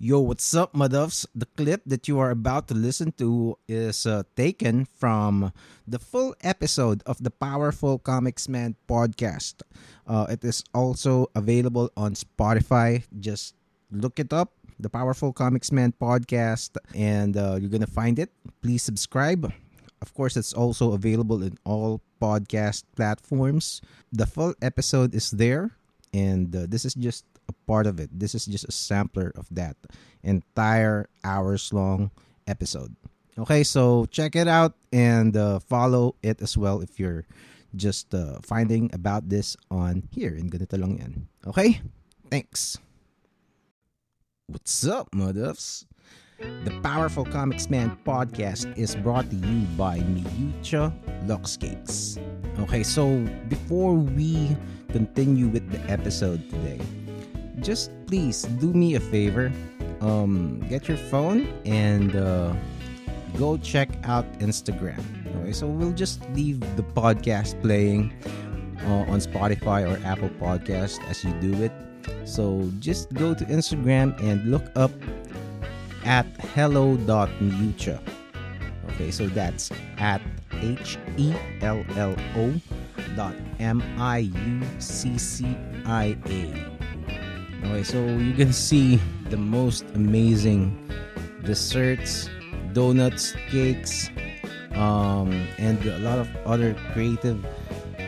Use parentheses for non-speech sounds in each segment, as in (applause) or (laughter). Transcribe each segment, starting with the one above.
Yo, what's up, Maduffs? The clip that you are about to listen to is uh, taken from the full episode of the Powerful Comics Man podcast. Uh, it is also available on Spotify. Just look it up, the Powerful Comics Man podcast, and uh, you're going to find it. Please subscribe. Of course, it's also available in all podcast platforms. The full episode is there, and uh, this is just a part of it. This is just a sampler of that entire hours long episode. Okay, so check it out and uh, follow it as well if you're just uh, finding about this on here in ganito lang yan. Okay? Thanks. What's up, Muduffs? The Powerful Comics Man podcast is brought to you by Miyucha Luxcakes. Okay, so before we continue with the episode today, just please do me a favor. Um, get your phone and uh, go check out Instagram. Okay, so we'll just leave the podcast playing uh, on Spotify or Apple Podcast as you do it. So just go to Instagram and look up at hello.mucha. Okay, so that's at H E L L O dot M I U C C I A. Okay, so you can see the most amazing desserts, donuts, cakes, um, and a lot of other creative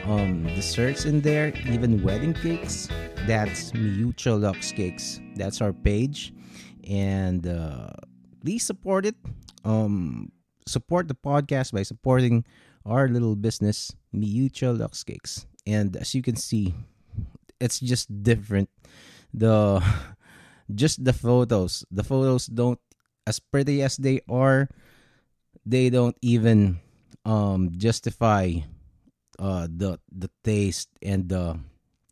um, desserts in there, even wedding cakes. That's Miyucha Lux Cakes. That's our page. And uh, please support it. Um, support the podcast by supporting our little business, Miyucha Lux Cakes. And as you can see, it's just different. The (laughs) just the photos. The photos don't as pretty as they are, they don't even um justify uh the the taste and the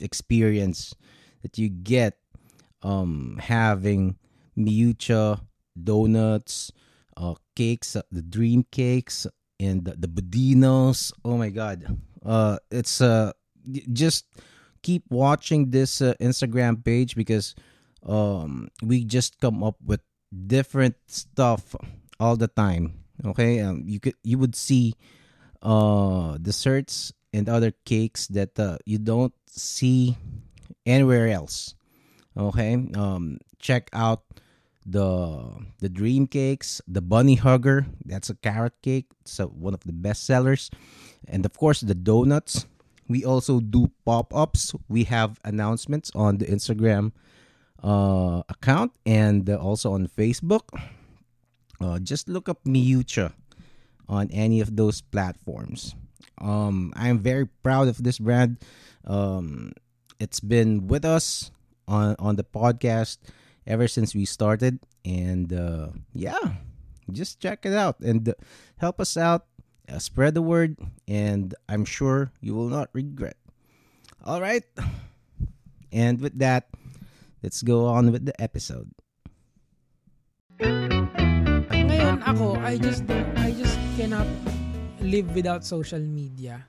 experience that you get um having miucha donuts uh cakes uh, the dream cakes and the, the budinos oh my god uh it's uh just keep watching this uh, instagram page because um we just come up with different stuff all the time okay? Um you could you would see uh desserts and other cakes that uh, you don't see anywhere else okay? Um check out the the dream cakes the bunny hugger that's a carrot cake it's one of the best sellers. And of course the donuts we also do pop-ups. We have announcements on the instagram uh, account and uh, also on facebook. Uh, just look up miucha on any of those platforms. Um, i'm very proud of this brand. Um, it's been with us on on the podcast ever since we started and uh, yeah just check it out and uh, help us out uh, spread the word and i'm sure you will not regret. All right. And with that let's go on with the episode. Ako, I just I just cannot live without social media.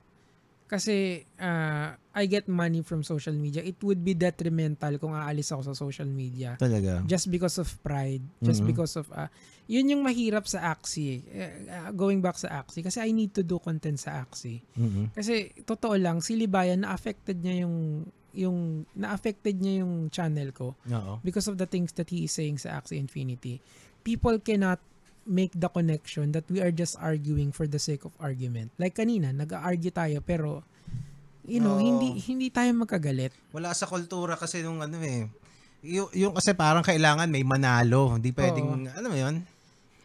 Kasi uh, I get money from social media. It would be detrimental kung aalis ako sa social media. talaga Just because of pride. Just Mhm. because of... Uh, yun yung mahirap sa Axie. Uh, going back sa Axie. Kasi I need to do content sa Axie. Mhm. Kasi totoo lang, si Libayan, na-affected niya yung yung na-affected niya yung channel ko oo because of the things that he is saying sa Axie Infinity. People cannot make the connection that we are just arguing for the sake of argument. Like kanina, nag-argue tayo pero you know, Oo. hindi hindi tayo magkagalit. wala sa kultura kasi nung ano eh yung, yung kasi parang kailangan may manalo hindi pwedeng ano mo yun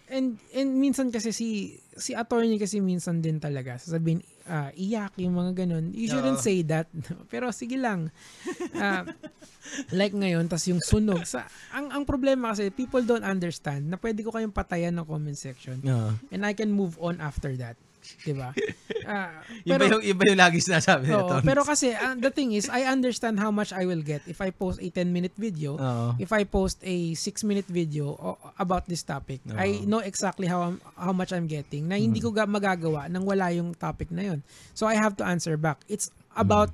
And and minsan kasi si si attorney kasi minsan din talaga sasabihin ah, iyak yung mga ganun. You shouldn't Oo. say that. (laughs) Pero sige lang. Ah, like ngayon tas yung sunog sa ang ang problema kasi people don't understand na pwede ko kayong patayan ng comment section Oo. and I can move on after that. 'Di ba? (laughs) Ah, iba yung iba yung lagi sinasabi oo, nito pero kasi ah, the thing is I understand how much I will get if I post a 10 minute video Oo. if I post a 6 minute video about this topic, Oo. I know exactly how I'm- how much I'm getting na hindi ko ga- magagawa nang wala yung topic na yun. So I have to answer back. It's about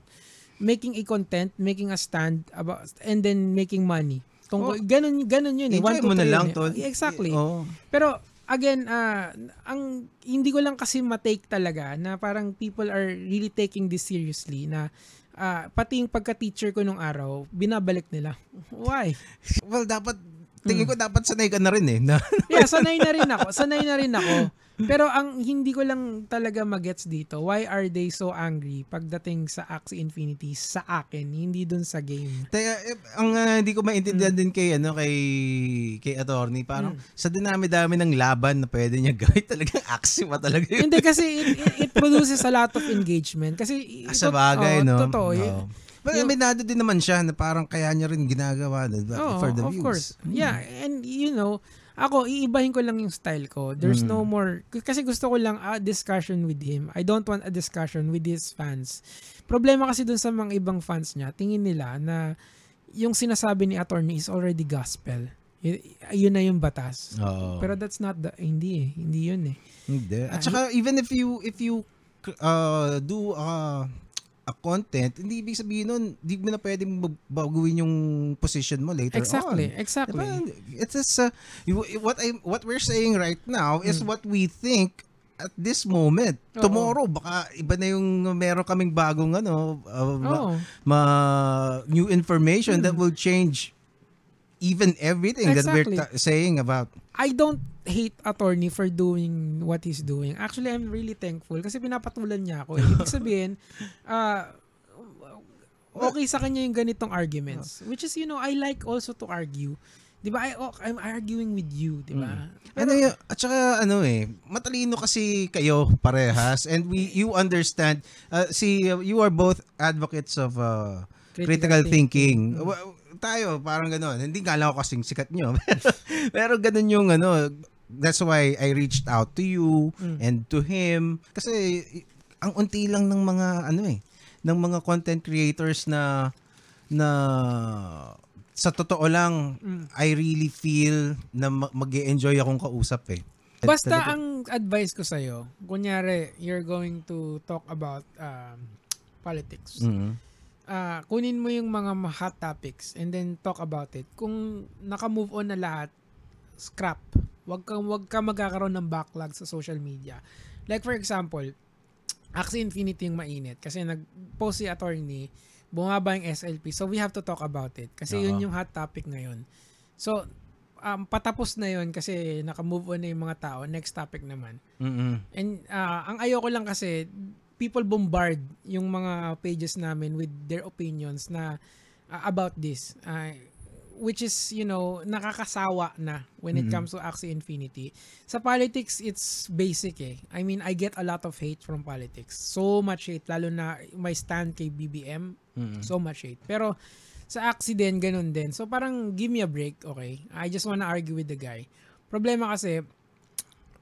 making a content, making a stand about and then making money. Tungkol, ganun, ganun yun. eh. Enjoy One mo na lang, eh. tol. Exactly. Oo. Pero again, ah, ang hindi ko lang kasi matake talaga na parang people are really taking this seriously na ah, pati yung pagka-teacher ko nung araw, binabalik nila. Why? (laughs) Well, dapat, tingin Hmm. ko dapat sanay ka na rin eh. Na, (laughs) Yeah, sanay na rin ako. Sanay na rin ako. Pero ang hindi ko lang talaga magets dito, why are they so angry pagdating sa Axie Infinity sa akin, hindi dun sa game? Teka, eh, ang ah, hindi ko maintindihan Hmm. din kay ano kay kay attorney, parang sa dinami-dami ng laban na pwede niya (laughs) gawin, talagang aksi pa talaga yun. hindi kasi it, it, it produces a lot of engagement. Kasi Ah, Sa bagay, oo, no? Totoo. eh. But Yung- aminado din naman siya na parang kaya niya rin ginagawa diba? Oo, for the of views. course. Yeah, and you know, ako, iibahin ko lang yung style ko. There's no Mm. more, k- kasi gusto ko lang a discussion with him. I don't want a discussion with his fans. Problema kasi dun sa mga ibang fans niya, tingin nila na yung sinasabi ni attorney is already gospel. Y- yun na yung batas. Oo. Pero that's not the, hindi eh. Hindi yun eh. Hindi. At saka even if you if you uh, do uh, a content, hindi ibig sabihin nun, hindi mo na pwedeng bag- baguhin yung position mo later Exactly, on. exactly. Diba? It's just, uh, what I what we're saying right now is Mm. what we think at this moment. Oo. Tomorrow baka iba na yung meron kaming bagong ano uh, ma- ma- new information that Mm. will change even everything that we're Exactly. ta- saying about. I don't hate attorney for doing what he's doing. Actually, I'm really thankful kasi pinapatulan niya ako. Ibig (laughs) sabihin, ah, okay sa kanya yung ganitong arguments. Which is, you know, I like also to argue. Di ba? I, oh, I'm arguing with you, di ba? Ano yun, at saka ano eh, matalino kasi kayo parehas and we you understand uh, uh, you are both advocates of uh, critical, thinking. Wa- Tayo parang gano'n. Hindi kala ko kasing sikat nyo. (laughs) Pero ganun yung ano, that's why I reached out to you Mm. and to him kasi ang unti lang ng mga ano eh, ng mga content creators na na sa totoo lang Mm. I really feel na mag enjoy akong kausap eh. Basta Talaga. ang advice ko sa'yo, kunyari, you're going to talk about um, politics. Mhm. ah kunin mo yung mga hot topics and then talk about it. Kung naka-move on na lahat, scrap. Wag ka wag ka magkakaroon ng backlog sa social media. Like for example, Axie Infinity yung mainit kasi nag-post si attorney, bumaba yung SLP. So we have to talk about it kasi yun Oo. yung hot topic ngayon. So um, patapos na yun kasi naka-move on na yung mga tao. Next topic naman. Mhm. And ah, ang ayoko lang kasi people bombard yung mga pages namin with their opinions na ah, about this. Ah, which is, you know, nakakasawa na when it Mhm. comes to Axie Infinity. Sa politics, it's basic eh. I mean, I get a lot of hate from politics. So much hate, lalo na my stand kay BBM, Mhm. so much hate. Pero sa Axie din, ganun din. So parang give me a break, okay? I just wanna argue with the guy. Problema kasi,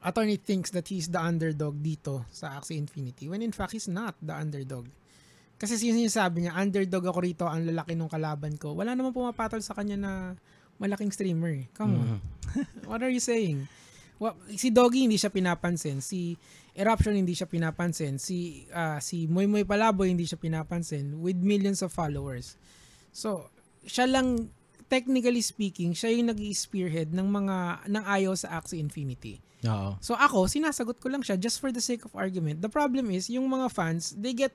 attorney thinks that he's the underdog dito sa Axie Infinity when in fact he's not the underdog. Kasi sinasabi niya, underdog ako rito, ang lalaki ng kalaban ko. Wala namang pumapatol sa kanya na malaking streamer. eh. Come on. Mhm. (laughs) What are you saying? Well, si Doggy hindi siya pinapansin. Si Eruption hindi siya pinapansin. Si ah, si Moy Moy Palaboy hindi siya pinapansin with millions of followers. So, siya lang technically speaking, siya yung nag-spearhead ng mga ng ayaw sa Axie Infinity. Oo. So ako, sinasagot ko lang siya just for the sake of argument. The problem is, yung mga fans, they get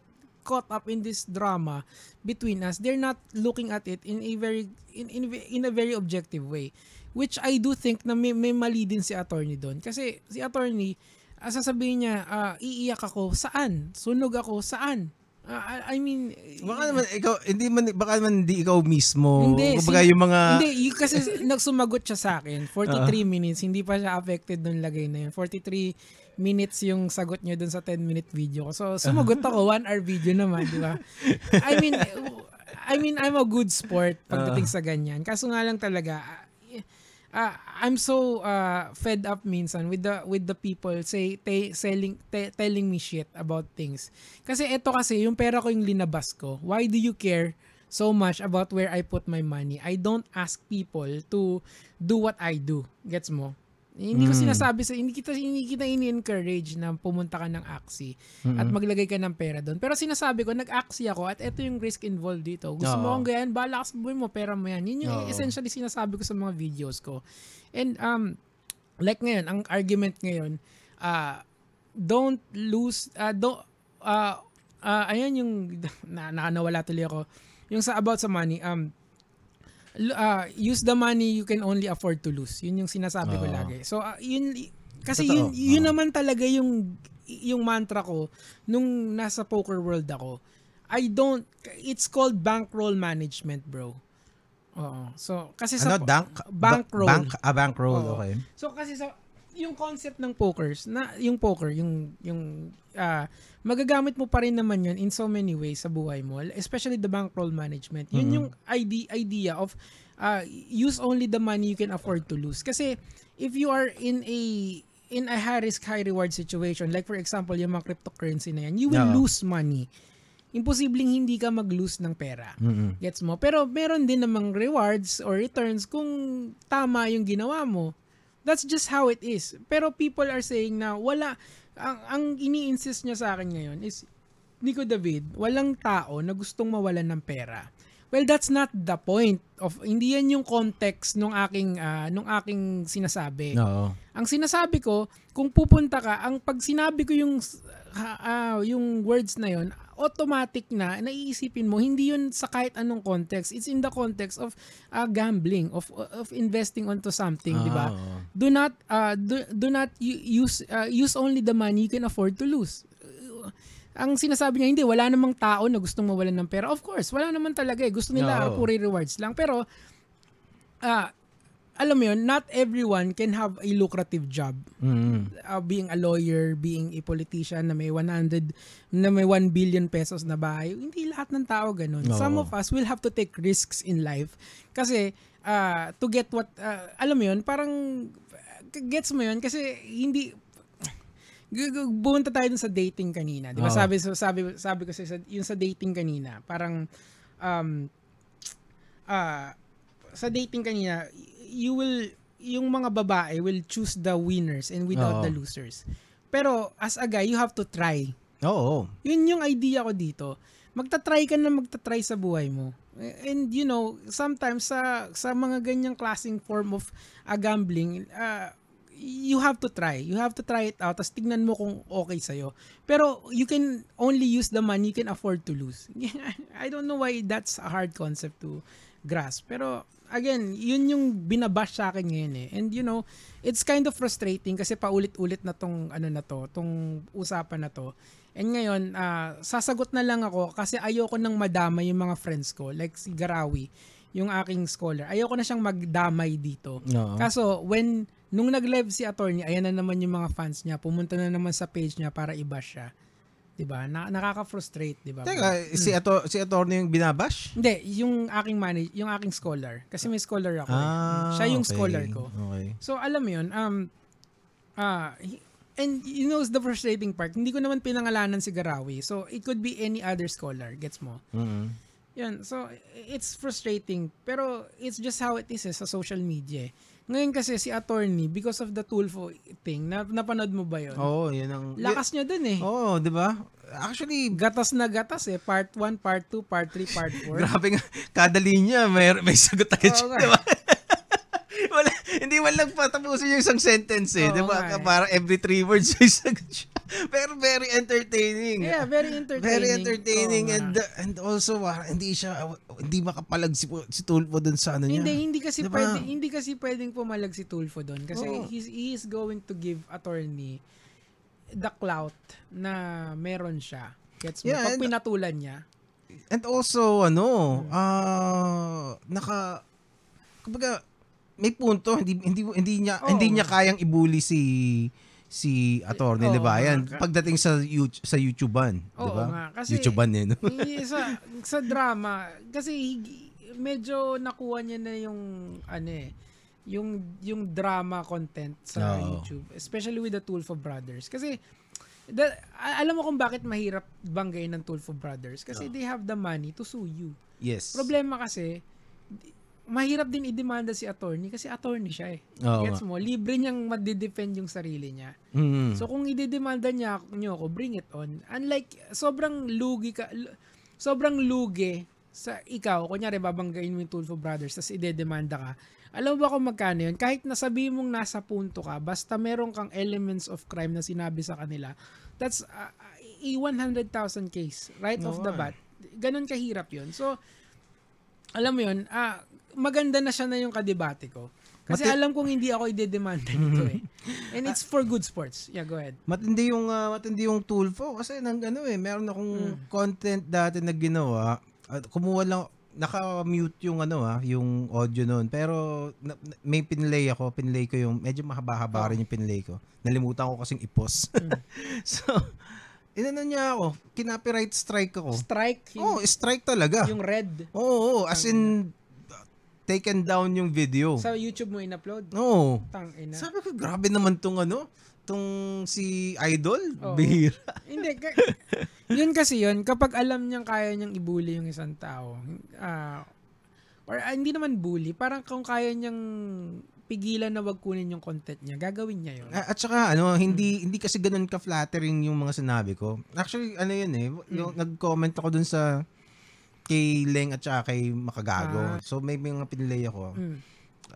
caught up in this drama between us. They're not looking at it in a very in in, in a very objective way. Which I do think na may, may mali din si attorney doon. Kasi si attorney, ah, sasabihin niya, ah, iiyak ako, saan? Sunog ako, saan? Ah, I mean, Baka naman ikaw hindi man baka naman hindi ikaw mismo. Hindi, Kumbaga si- yung mga Hindi, yung kasi (laughs) nagsumagot siya sa akin. 43 minutes, hindi pa siya affected doon lagay na yun. 43 minutes yung sagot niya doon sa 10 minute video ko. So, sumagot (laughs) ako, 1 hour video naman, di ba? I mean, I mean, I'm a good sport pagdating sa ganyan. Kaso nga lang talaga, ah, I'm so uh, fed up minsan with the with the people say te, selling te- telling me shit about things. Kasi ito kasi yung pera ko yung linabas ko. Why do you care so much about where I put my money? I don't ask people to do what I do. Gets mo? Hindi ko Mm. sinasabi sa hindi kita hindi kita ini-encourage na pumunta ka ng Axie at Mm-mm. maglagay ka ng pera doon. Pero sinasabi ko, nag-Axie ako at ito yung risk involved dito. Gusto mo Oo. akong ganyan, bahala ka sa buhay mo, pera mo yan. Yun yung Oo. essentially sinasabi ko sa mga videos ko. And um, like ngayon, ang argument ngayon, uh, don't lose, uh, don't, uh, uh, ayan yung, (laughs) na, na, nawala tuloy ako, yung sa about sa money, um, uh, use the money you can only afford to lose. Yun yung sinasabi ko Oo. lagi. So, uh, yun, kasi Totoo. yun, yun Oo. naman talaga yung, yung mantra ko nung nasa poker world ako. I don't, it's called bankroll management, bro. Oo. So, kasi sa, Ano, dank? bankroll. Bank, ah, bankroll, Oo. okay. So kasi sa yung concept ng pokers na yung poker yung yung ah, magagamit mo pa rin naman yun in so many ways sa buhay mo especially the bankroll management yun Mhm. yung idea idea of ah, use only the money you can afford to lose kasi if you are in a in a high risk high reward situation like for example yung mga cryptocurrency na yan you will Oo. lose money imposibleng hindi ka mag-lose ng pera Mm-mm. Gets mo? Pero meron din namang rewards or returns kung tama yung ginawa mo. That's just how it is. Pero people are saying na wala, ang, ang ini-insist niya sa akin ngayon is, Nico David, walang tao na gustong mawalan ng pera. Well, that's not the point of hindi yan yung context nung aking ah, nung aking sinasabi. Oo. Ang sinasabi ko, kung pupunta ka, ang pag sinabi ko yung ah, yung words na yon, automatic na naiisipin mo hindi yun sa kahit anong context. It's in the context of ah, gambling, of of investing onto something, di ba? Do not uh, do, do not use uh, use only the money you can afford to lose. Uh, ang sinasabi niya, hindi, wala namang tao na gustong mawalan ng pera. Of course, wala naman talaga eh. Gusto nila Oo. puri rewards lang. Pero, ah, alam mo yun, not everyone can have a lucrative job. Mm-mm. Uh, being a lawyer, being a politician na may 100, na may 1 billion pesos na bahay. Hindi lahat ng tao ganun. Oo. Some of us will have to take risks in life. Kasi, ah, to get what, ah, alam mo yun, parang, gets mo yun, kasi hindi, Bumunta tayo dun sa dating kanina. Di ba? Oo. Sabi, sabi, sabi ko sa, yung sa dating kanina, parang, um, ah, sa dating kanina, you will, yung mga babae will choose the winners and without Oo. the losers. Pero, as a guy, you have to try. Oo. Yun yung idea ko dito. Magta-try ka na magta-try sa buhay mo. And you know, sometimes sa sa mga ganyang klaseng form of uh, gambling, uh, you have to try. You have to try it out. Tapos tignan mo kung okay sa'yo. Pero you can only use the money you can afford to lose. (laughs) I don't know why that's a hard concept to grasp. Pero again, yun yung binabash sa akin ngayon eh. And you know, it's kind of frustrating kasi paulit-ulit na tong ano na to, tong usapan na to. And ngayon, ah, sasagot na lang ako kasi ayoko nang madama yung mga friends ko. Like si Garawi, yung aking scholar. Ayoko na siyang magdamay dito. Oo. Kaso, when, nung nag-live si attorney, ayan na naman yung mga fans niya, pumunta na naman sa page niya para i-bash siya. 'Di ba? Na, nakaka-frustrate, 'di ba? Teka, si ato si attorney yung binabash? Hindi, yung aking manage, yung aking scholar. Kasi may scholar ako. eh. Ah, Siya yung okay. scholar ko. Okay. So, alam mo yun, um, ah, he- and you know the frustrating part, hindi ko naman pinangalanan si Garawi. So, it could be any other scholar. Gets mo? Mm-mm. Yan. So, it's frustrating. Pero, it's just how it is eh, sa social media. eh. Ngayon kasi si attorney, because of the Tulfo thing, na, napanood mo ba yun? Oo, yun ang... Lakas niya dun eh. Oo, di ba? Actually, Gatas na gatas eh. Part 1, Part 2, Part 3, Part (laughs) 4. grabe nga. Kada linya, may, may sagot agad siya, nga. di ba? (laughs) Wala, hindi man lang patapusin yung isang sentence eh. Oo di ba? nga eh. Parang every three words may sagot siya. (laughs) Pero very entertaining. Yeah, very entertaining. Very entertaining nga. and uh, and also ah, hindi siya hindi makapalag si si Tulfo dun sa ano niya. Hindi, hindi kasi Diba? pwede, hindi kasi pwedeng pumalag si Tulfo doon kasi Oo. he's, he is going to give attorney the clout na meron siya. Gets mo? Yeah, Pag and- pinatulan niya. And also ano, Hmm. ah naka kumbaga may punto hindi hindi hindi niya Oo. hindi niya kayang ibuli si si Attorney Oo Libayan nga. pagdating sa YouTube, sa YouTubean, di Oo ba? kasi- YouTubean eh, no? Sa, sa drama, kasi medyo nakuha niya na yung ano eh, yung yung drama content sa Oo. YouTube, especially with the Tulfo Brothers. Kasi the, alam mo kung bakit mahirap banggain ng Tulfo Brothers kasi Oo. they have the money to sue you. Yes. Problema kasi, mahirap din i-demanda si attorney kasi attorney siya eh. Oo Gets mo? Libre niyang madidefend yung sarili niya. Mm. So kung i-demanda niya niyo ako, bring it on. Unlike sobrang lugi ka sobrang lugi sa ikaw, kunyari babanggain mo yung Tulfo Brothers tapos ide-demanda ka. Alam mo ba kung magkano yun? Kahit nasabi mong nasa punto ka, basta meron kang elements of crime na sinabi sa kanila, that's uh, a 100,000 case right off the bat. Ganon kahirap yun. So, alam mo yun, ah, maganda na siya na yung kadebate ko. Kasi Mati- alam kong hindi ako ide-demanda nito eh. (laughs) And it's for good sports. Yeah, go ahead. Matindi yung ah, matindi yung Tulfo kasi nang ano eh, meron akong content dati na ginawa. At kumuha lang naka-mute yung ano ah, yung audio noon. Pero na, na- may pinlay ako, pinlay ko yung medyo mahaba-haba rin yung pinlay ko. Nalimutan ko kasing ipos. (laughs) so, inano niya ako, kinopyright strike ako. Strike, Oh, yung, strike talaga. yung red. Oo, oo, as in taken down yung video. Sa YouTube mo in-upload. Oo. Tang ina. Sabi ko, grabe naman tong ano, tong si Idol, Oo. bihira. (laughs) Hindi, ka- yun kasi yun, kapag alam niyang kaya niyang ibuli yung isang tao, ah, or ah, hindi naman bully, parang kung kaya niyang pigilan na wag kunin yung content niya, gagawin niya yun. A- At saka ano, hindi hindi kasi ganoon ka flattering yung mga sinabi ko. Actually, ano yun eh, yung nag-comment ako dun sa kay Leng at saka kay Makagago. Ah. So may mga pinlay ako. Mm.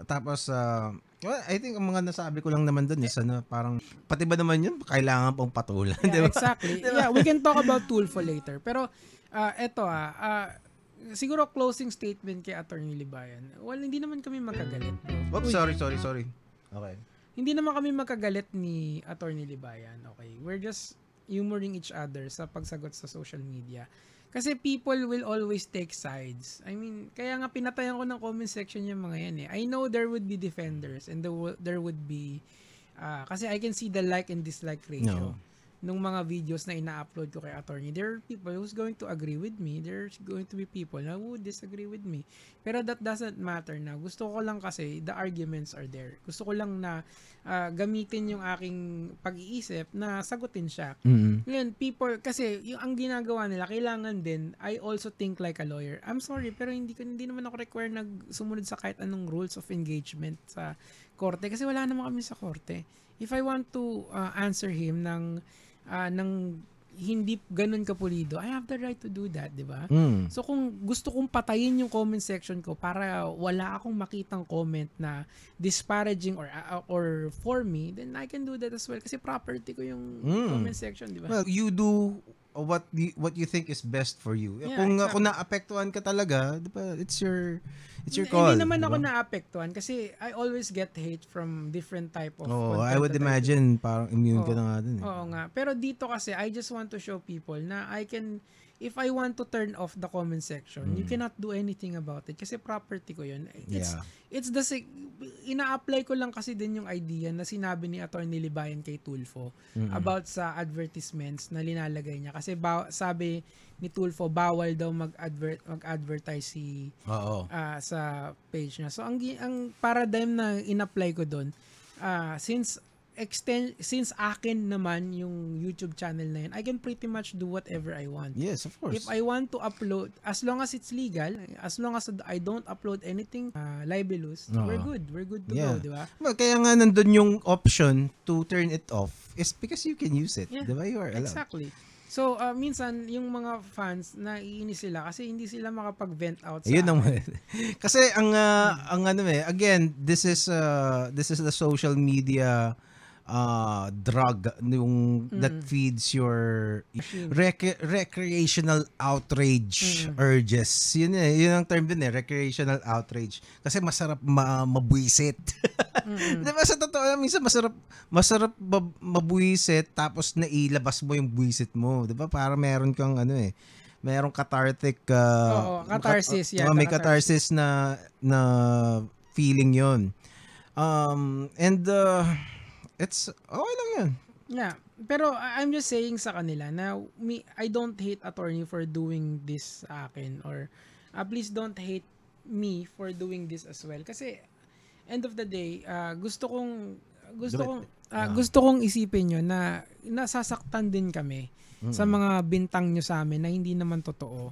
Tapos ah, well, I think ang mga nasabi ko lang naman dun is ano, parang pati ba naman yun kailangan pang patulan, Yeah, di ba? exactly. (laughs) Yeah, we can talk about Tulfo later. Pero ah eto ah, ah, siguro closing statement kay Attorney Libayan. Well, hindi naman kami magkagalit. bro. Oops, Uy, sorry, sorry, sorry. Okay. hindi naman kami magkagalit ni Attorney Libayan. Okay, we're just humoring each other sa pagsagot sa social media. Kasi people will always take sides. I mean, kaya nga pinatayan ko ng comment section yung mga yan eh. I know there would be defenders and there, wo- there would be ah, kasi I can see the like and dislike ratio No. Nung mga videos na ina-upload ko kay attorney. There are people who's going to agree with me. There's going to be people na who disagree with me. Pero that doesn't matter na. Gusto ko lang kasi the arguments are there. Gusto ko lang na ah, gamitin yung aking pag-iisip na sagutin siya. mm Ngayon, people, kasi yung ang ginagawa nila, kailangan din, I also think like a lawyer. I'm sorry, pero hindi, ko- hindi naman ako require nag sumunod sa kahit anong rules of engagement sa korte kasi wala naman kami sa korte. If I want to uh, answer him ng, uh, ng hindi ganun kapulido, I have the right to do that, di ba? Mm. So kung gusto kong patayin yung comment section ko para wala akong makitang comment na disparaging or uh, or for me, then I can do that as well kasi property ko yung Mm. comment section, di ba? Well, you do what you, what you think is best for you. Yeah, kung exactly. kung naapektuhan ka talaga, 'di ba? It's your it's your call. Hindi naman di ako naapektuhan kasi I always get hate from different type of content I would imagine parang immune ka Oo. na nga dun eh. Oo nga. Pero dito kasi, I just want to show people na I can, if I want to turn off the comment section, you Mm. cannot do anything about it kasi property ko yun. It's, Yeah. it's the, ina-apply ko lang kasi din yung idea na sinabi ni Atty. Libayan kay Tulfo Mm-mm. about sa advertisements na linalagay niya. Kasi ba- sabi ni Tulfo, bawal daw mag-advert, mag-advertise si Oo. ah, sa page niya. So ang ang paradigm na in-apply ko doon ah, since extend since akin naman yung YouTube channel na yun, I can pretty much do whatever I want. Yes, of course. If I want to upload, as long as it's legal, as long as I don't upload anything uh, libelous, we're Oo. good. We're good to Yeah. go, di ba? well, kaya nga nandun yung option to turn it off is because you can use it. Yeah, 'Di ba? You are allowed. Exactly. So, uh, minsan, yung mga fans, naiinis sila kasi hindi sila makapag-vent out sa Ayun ang akin. (laughs) kasi ang ah, ang ano eh again this is uh, this is the social media uh, drug yung that Mm. feeds your rec- recreational outrage Mm. urges yun eh yun ang term din eh recreational outrage kasi masarap ma- mabuisit Mm-mm. (laughs) Di ba sa totoo lang, minsan masarap, masarap mab- mabuisit tapos nailabas mo yung buisit mo. Di ba? Para meron kang ano eh, merong cathartic, uh, Oo, catharsis, yeah, uh, may catharsis. catharsis na, na feeling yon Um, and, uh, it's, okay lang yun. Yeah. Pero I- I'm just saying sa kanila na me, I don't hate attorney for doing this sa akin or uh, please don't hate me for doing this as well. Kasi end of the day, uh, gusto kong gusto kong uh, Ah. gusto kong isipin nyo na nasasaktan din kami sa mga bintang nyo sa amin na hindi naman totoo.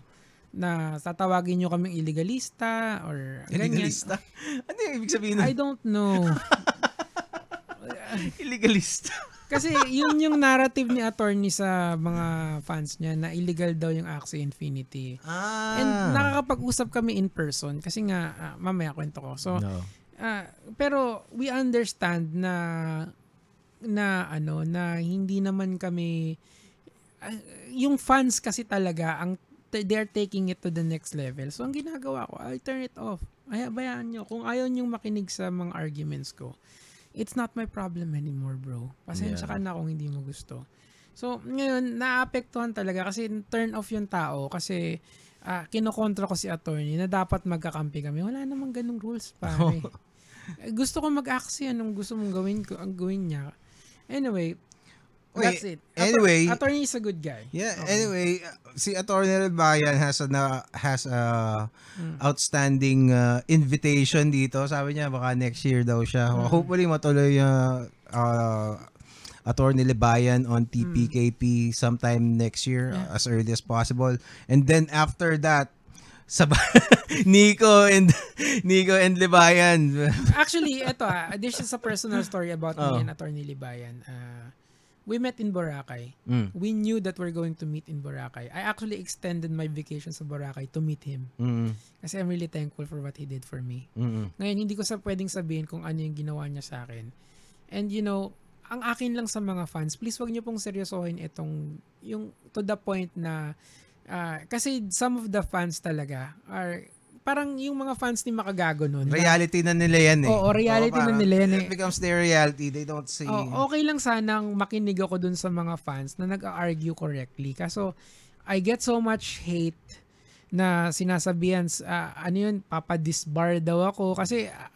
na tatawagin nyo kaming illegalista or ganyan. Illegalista? (laughs) Ano yung ibig sabihin I nun? don't know. (laughs) (laughs) Illegalista. Kasi yun yung narrative ni attorney sa mga fans niya na illegal daw yung Axie Infinity. Ah. And nakakapag-usap kami in person kasi nga ah, mamaya kwento ko. So no. ah, pero we understand na na ano na hindi naman kami ah, yung fans kasi talaga ang they're taking it to the next level. So ang ginagawa ko, I turn it off. Ay, bayaan nyo. Kung ayaw nyong makinig sa mga arguments ko, it's not my problem anymore, bro. Pasensya Yeah. ka na kung hindi mo gusto. So, ngayon, naapektuhan talaga kasi turn off yung tao kasi ah, kinokontra ko si attorney na dapat magkakampi kami. Wala namang ganung rules, pare. (laughs) Eh, gusto ko mag-aksi anong gusto mong gawin ko, ang gawin niya. Anyway, Wait, that's it. Anyway- attorney is a good guy. Yeah, Okay. anyway, si Attorney Bayan has a na, has a Mm. outstanding uh, invitation dito. Sabi niya baka next year daw siya. Mm. Hopefully matuloy uh, uh, Attorney Libayan on TPKP sometime next year Mm. Yeah. as early as possible. And then after that sa (laughs) Nico and Nico and Libayan. Actually, ito ah, this is a personal story about Oh. me and attorney Libayan. Uh, we met in Boracay. Mm. We knew that we're going to meet in Boracay. I actually extended my vacation sa Boracay to meet him. Mm. Kasi I'm really thankful for what he did for me. Mm. Ngayon, hindi ko sa pwedeng sabihin kung ano yung ginawa niya sa akin. And you know, ang akin lang sa mga fans, please wag niyo pong seryosohin itong, yung to the point na, ah, kasi some of the fans talaga are, parang yung mga fans ni Makagago nun. na- Reality na nila yan eh. Oo, reality na parang nila yan eh. It becomes their reality. They don't say... Oh, okay lang sanang makinig ako dun sa mga fans na nag-argue correctly. Kaso, I get so much hate na sinasabihan, sa- ah, ano yun, papadisbar daw ako. Kasi, ah,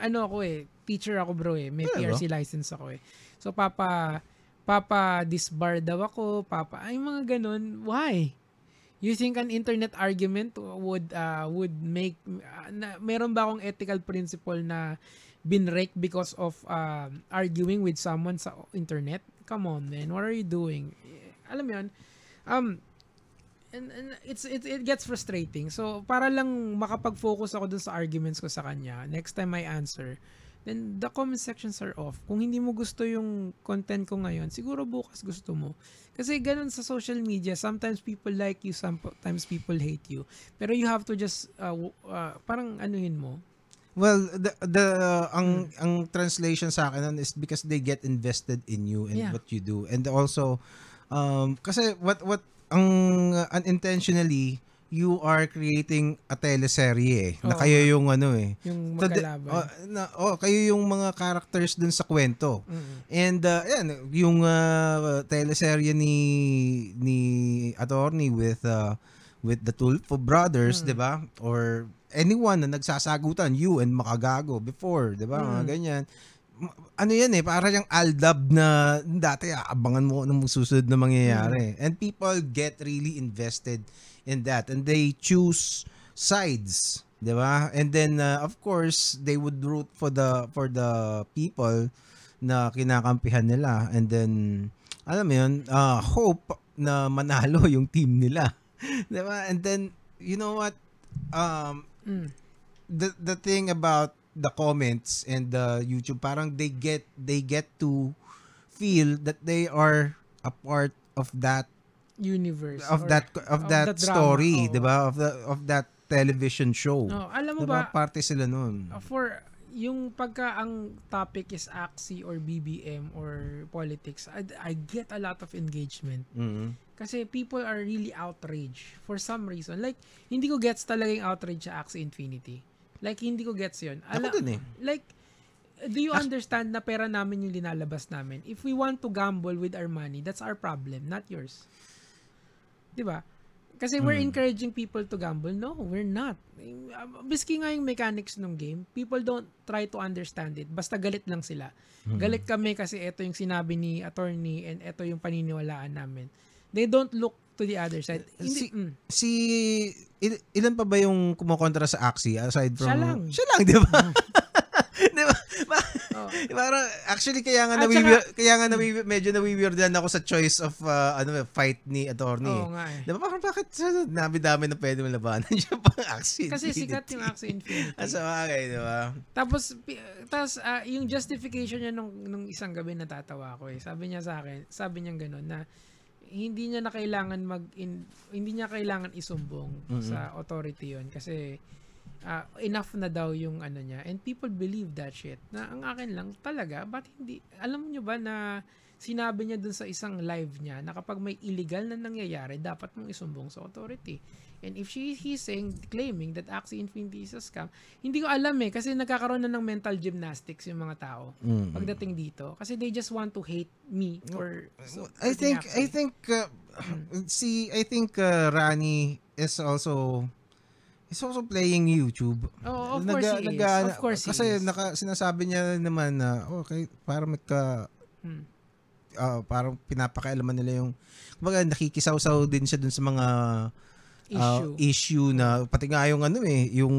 ano ako eh, teacher ako bro eh. May Yeah, PRC license ako eh. So, papa, papa disbar daw ako, papa, ay mga ganun. Why? You an internet argument would uh, would make uh, na, meron ba akong ethical principle na binrake because of uh, arguing with someone sa internet? Come on, man. What are you doing? Eh, Alam mo yun? Um, and, and it's it, it gets frustrating. So, para lang makapag-focus ako dun sa arguments ko sa kanya, next time I answer, then the comment sections are off. Kung hindi mo gusto yung content ko ngayon, siguro bukas gusto mo. Kasi ganun sa social media, sometimes people like you, sometimes people hate you. Pero you have to just, uh, uh, parang anuhin mo. Well, the the Hmm. ang ang translation sa akin nun is because they get invested in you and Yeah. what you do. And also um kasi what what ang uh, unintentionally you are creating a teleserye eh, na kayo yung ano eh. Yung So, magkalaban. oh, na, oh, kayo yung mga characters dun sa kwento. Mm. And uh, yan, yung uh, teleserye ni ni attorney with uh, with the Tulfo brothers, Mm. 'di ba? Or anyone na nagsasagutan, you and Makagago before, 'di ba? Mga Mm. ganyan. Ano yan eh, para yung aldab na dati aabangan mo ng susunod na mangyayari. And people get really invested in that and they choose sides, 'di ba? And then uh, of course, they would root for the for the people na kinakampihan nila and then alam mo yun, uh, hope na manalo (laughs) yung team nila. (laughs) 'Di ba? And then you know what um Mm. the the thing about the comments and the YouTube parang they get they get to feel that they are a part of that Universe. of or- that of, that, the drama, story. 'di ba? Of the of that television show. Oh, alam mo 'Di ba? Parte sila noon. For yung pagka ang topic is AXI or BBM or politics, I, I get a lot of engagement. Mhm. Kasi people are really outraged for some reason. Like, hindi ko gets talaga yung outrage sa Axie Infinity. Like, hindi ko gets yun. Ako Ala- din eh. Like, do you understand na pera namin yung linalabas namin? If we want to gamble with our money, that's our problem, not yours. 'Di ba? Kasi we're Mm. encouraging people to gamble. No, we're not. Eh, Biski nga yung mechanics ng game, people don't try to understand it. Basta galit lang sila. Mhm. Galit kami kasi ito yung sinabi ni attorney and ito yung paniniwalaan namin. They don't look to the other side. Hindi, Si- mm. Si il- ilan pa ba yung kumokontra sa Axie aside from Siya lang. Siya lang, 'di ba? Oh, (laughs) Parang actually kaya nga nawi kaya nga nawi medyo nawiwirdan ako sa choice of uh, ano fight ni attorney. Oo nga eh. Di ba parang bakit dami-dami na pwede mo labanan siya pang action? Kasi sikat yung Axie Infinity. Ah, sa bagay, di ba? Tapos, tapos ah, yung justification niya nung, nung isang gabi natatawa ko eh. Sabi niya sa akin, sabi niya gano'n na hindi niya na kailangan mag in, hindi niya kailangan isumbong Mhm. sa authority yon kasi ah, enough na daw yung ano niya. And people believe that shit. Na ang akin lang talaga but hindi alam niyo ba na sinabi niya dun sa isang live niya na kapag may illegal na nangyayari dapat mong isumbong sa authority. And if she he's saying claiming that Axie Infinity is a scam hindi ko alam eh kasi nagkakaroon na ng mental gymnastics yung mga tao Mm. pagdating dito. Kasi they just want to hate me for so, I think I think uh, see I think uh, Rani is also is also playing YouTube. Oh, of course he is. Of course he kasi is. naka, sinasabi niya naman na okay, para may ka Hmm. ah, parang pinapakailaman nila yung kumbaga nakikisaw-saw din siya dun sa mga ah, issue issue na pati nga yung ano eh, yung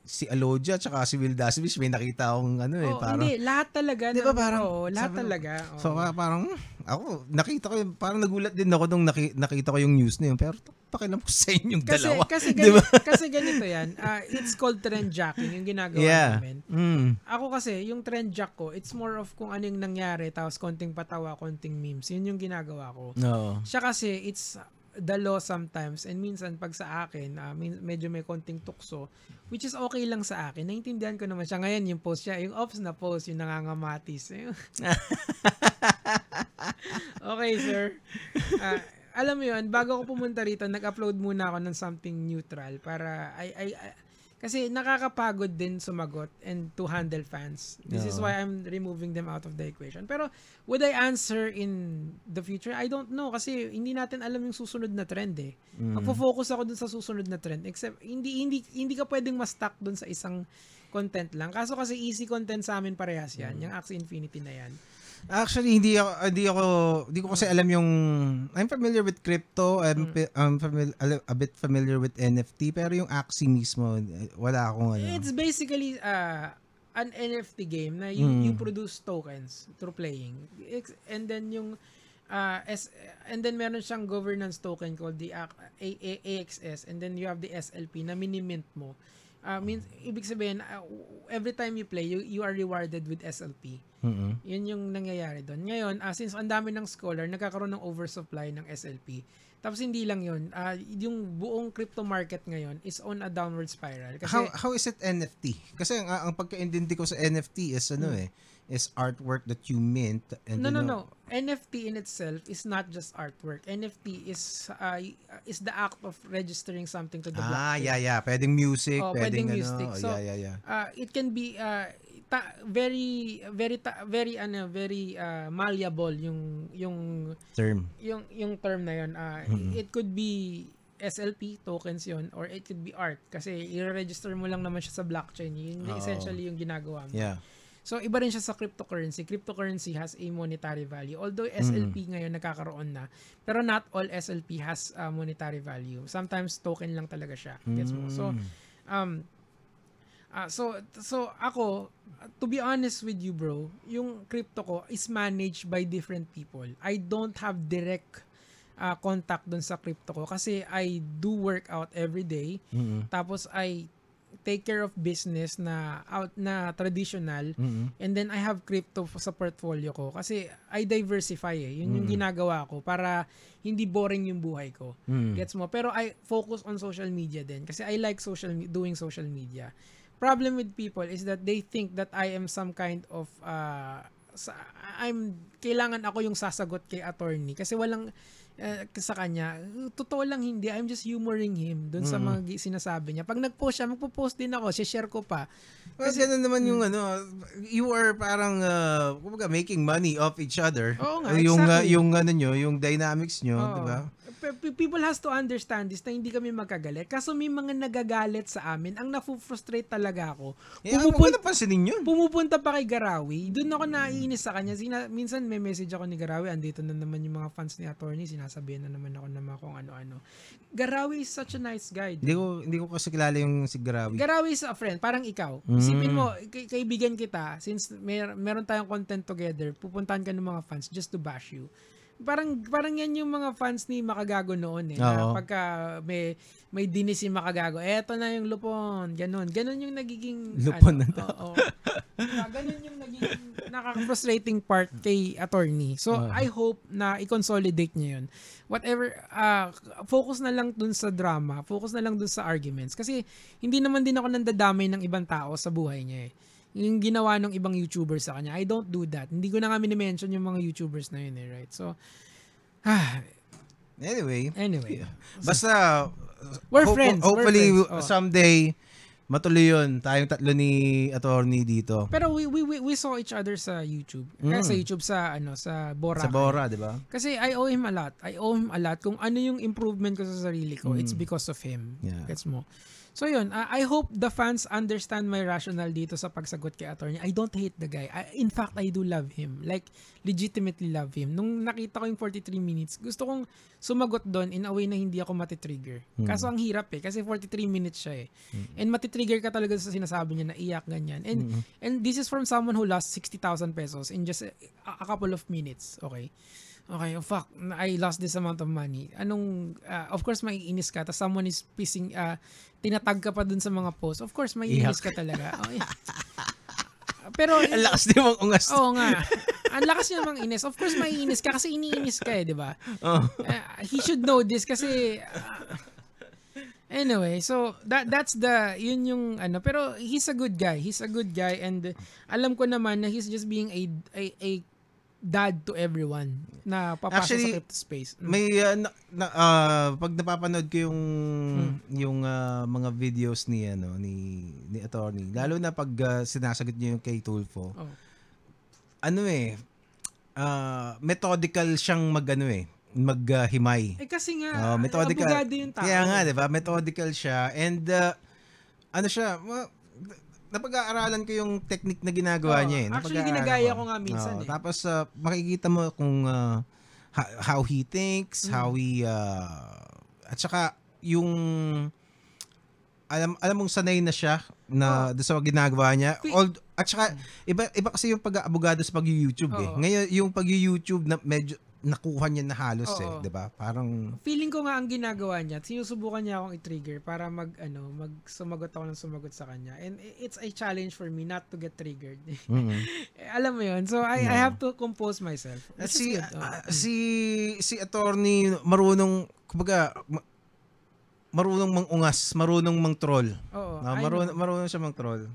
si Alodia tsaka si Will Dasmish may nakita akong ano eh, oh, parang hindi lahat talaga Di ba ng- parang- oo, lahat sabi- talaga oo. So parang ako nakita ko parang nagulat din ako nung naki, nakita ko yung news na yun pero pakialam ko sa inyong kasi dalawa. kasi (laughs) ganito, kasi ganito yan ah, it's called trend jacking yung ginagawa Yeah. namin Mm. Ako kasi, yung trend jack ko, it's more of kung ano yung nangyari, tapos konting patawa, konting memes. Yun yung ginagawa ko. No. Siya kasi, it's the law sometimes. And minsan, pag sa akin, min- medyo may konting tukso, which is okay lang sa akin. Naintindihan ko naman siya. Ngayon, yung post siya, yung ops na post, yung nangangamatis. (laughs) (laughs) okay, sir. Ah, alam mo yun, bago ako pumunta rito, nag-upload muna ako ng something neutral para I, I, I- kasi nakakapagod din sumagot and to handle fans. This is Oo. why I'm removing them out of the equation. Pero would I answer in the future? I don't know kasi hindi natin alam yung susunod na trend eh. Mm. Magfo-focus ako dun sa susunod na trend except hindi hindi hindi ka pwedeng ma-stuck dun sa isang content lang. Kaso kasi easy content sa amin parehas yan. Yung Axie Infinity na yan. Actually, hindi ako, hindi ako, hindi ko kasi alam yung, I'm familiar with crypto, I'm, Mm. I'm familiar, a bit familiar with NFT, pero yung Axie mismo, wala akong ano. It's basically uh, an NFT game na you, Mm. you produce tokens through playing. And then yung uh, S, and then meron siyang governance token called the AXS and then you have the SLP na mini-mint mo. Uh, means, ibig sabihin, uh, every time you play, you, you are rewarded with SLP. Mm-mm. Yun yung nangyayari doon. Ngayon, ah, since ang dami ng scholar, nagkakaroon ng oversupply ng SLP. Tapos hindi lang yun. ah, yung buong crypto market ngayon is on a downward spiral. Kasi, How, how is it NFT? Kasi ang, ang pagka-intindi ko sa NFT is ano eh, is artwork that you mint. And no, no, then, no. NFT in itself is not just artwork. NFT is uh, is the act of registering something to the Ah, blockchain. yeah, yeah. Pwedeng music, Oh, pwedeng, pwedeng ano. music. oh, So, yeah, yeah, yeah. Uh, it can be uh, ta- very very ta- very ano very uh, malleable yung yung Term. yung yung term na yun. Uh, Mhm. It could be SLP tokens yon or it could be art kasi i-register mo lang naman siya sa blockchain. Yun Oo. essentially yung ginagawa mo. Yeah. So, iba rin siya sa cryptocurrency. Cryptocurrency has a monetary value. Although Mm. SLP ngayon nagkakaroon na, pero not all SLP has a monetary value. Sometimes token lang talaga siya. Gets mo? So, Mm. um, ah, so, so ako, to be honest with you bro, yung crypto ko is managed by different people. I don't have direct ah, contact dun sa crypto ko kasi I do work out every day. Mm-mm. Tapos I take care of business na out na traditional Mm-mm. and then I have crypto sa portfolio ko kasi I diversify eh. Yun yung Mm. ginagawa ko para hindi boring yung buhay ko. Mm. Gets mo? Pero I focus on social media din kasi I like social doing social media. Problem with people is that they think that I am some kind of uh, sa, I'm kailangan ako yung sasagot kay attorney kasi walang uh, sa kanya. Totoo lang hindi. I'm just humoring him dun sa Mm. mga sinasabi niya. Pag nag-post siya, magpo-post din ako. share ko pa. Well, Kasi- ganun naman yung Hmm. ano, you are parang uh, kumbaga making money off each other. Oo nga, yung uh, exactly. yung ano nyo, yung dynamics nyo, di ba? Pe- pe- people has to understand this na hindi kami magkagalit. Kaso may mga nagagalit sa amin. Ang nafu-frustrate talaga ako. Eh, ang Pumupun- maganda pansinin yun. pumupunta pa kay Garawi, doon ako naiinis sa kanya. Sina, minsan may message ako ni Garawi, andito na naman yung mga fans ni attorney, sinasabihan na naman ako naman kung ano-ano. Garawi is such a nice guy. Hindi ko, hindi ko kasi kilala yung si Garawi. Garawi is a friend, parang ikaw. Mm. Isipin mo, kay- kaibigan kita, since mer- meron tayong content together, pupuntahan ka ng mga fans just to bash you. Parang parang yan yung mga fans ni Makagago noon eh. Na pagka may may dinis si Makagago, eto na yung lupon, ganun. Ganun yung nagiging Lupon ano, na Oo. Diba? ganun yung nagiging nakaka-frustrating part kay attorney. So Oo. I hope na i-consolidate niya yun. Whatever, ah, focus na lang dun sa drama, focus na lang dun sa arguments. Kasi hindi naman din ako nandadamay ng ibang tao sa buhay niya eh. Yung ginawa ng ibang YouTubers sa kanya. I don't do that. Hindi ko na nga minimension yung mga YouTubers na yun eh, right? So, ah, Anyway, anyway. basta We're hope- friends. we're hopefully friends. Oh. someday matuloy yun. Tayong tatlo ni attorney dito. Pero we, we, we, we saw each other sa YouTube. Kaya Mm. sa YouTube sa ano sa Boracay. Sa Bora, di ba? Kasi I owe him a lot. I owe him a lot kung ano yung improvement ko sa sarili ko. Mm. It's because of him. Yeah. Gets mo? So yun, uh, I hope the fans understand my rationale dito sa pagsagot kay attorney. I don't hate the guy. I, in fact, I do love him. Like, legitimately love him. Nung nakita ko yung 43 minutes, gusto kong sumagot doon in a way na hindi ako matitrigger. Mm. Kaso ang hirap eh, kasi 43 minutes siya eh. And matitrigger ka talaga sa sinasabi niya na iyak ganyan. And Mm. And this is from someone who lost 60,000 pesos in just a, a couple of minutes. Okay. Okay, oh fuck, I lost this amount of money. Anong, uh, of course, maiinis ka. Tapos someone is pissing, uh, tinatag ka pa dun sa mga posts. Of course, maiinis ka talaga. (laughs) Oh, yeah. Pero, Ang lakas din mong ungas. oo nga. Ang lakas niya namang inis. Of course, maiinis ka kasi iniinis ka eh, di ba? Oh. Uh, he should know this kasi uh, anyway so that that's the yun yung ano pero he's a good guy he's a good guy and alam ko naman na he's just being a a, a dad to everyone na papasok Actually, sa crypto space Mm. May uh, na, na, ah, pag napapanood ko yung Hmm. yung ah, mga videos ni ano ni ni attorney, lalo na pag ah, sinasagot niya yung kay Tulfo. Oh. Ano eh ah, methodical siyang magano eh maghimay. eh kasi nga Oh, methodical. abogado yung tao Kaya nga, 'di ba? Methodical siya and uh, ano siya, ma- napag-aaralan ko yung technique na ginagawa Oo. niya eh. Actually, ginagaya ko nga minsan Oo, eh. Tapos uh, makikita mo kung uh, how he thinks, Mm. how he uh, at saka yung alam alam mong sanay na siya na doon sa ginagawa niya. All, at saka iba iba kasi yung pag-aabogado sa pag-YouTube eh. Oo. Ngayon yung pag-YouTube na medyo nakuha niya na halos eh, Oo. 'di ba? Parang feeling ko nga ang ginagawa niya, sinusubukan niya akong i-trigger para mag ano, mag sumagot ako ng sumagot sa kanya. And it's a challenge for me not to get triggered. (laughs) mm Eh, Alam mo 'yun. So I I Yeah. have to compose myself. Which si good. Oh. ah, si si attorney marunong kumbaga ma- marunong mangungas, marunong mang-troll. Oo. Ah, I marunong marunong siya mang-troll.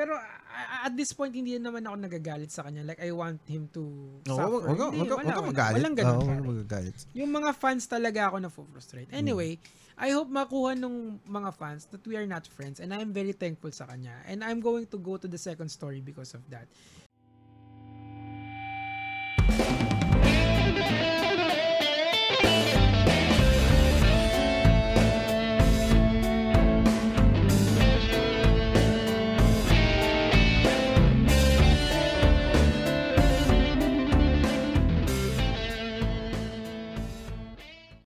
Pero ah, at this point hindi naman ako nagagalit sa kanya. Like I want him to Oo, suffer. wag wag wag wag magalit. Walang ganun. Magagalit. Yung mga fans talaga ako na frustrate. Anyway, I hope makuha nung mga fans that we are not friends and I'm very thankful sa kanya. And I'm going to go to the second story because of that.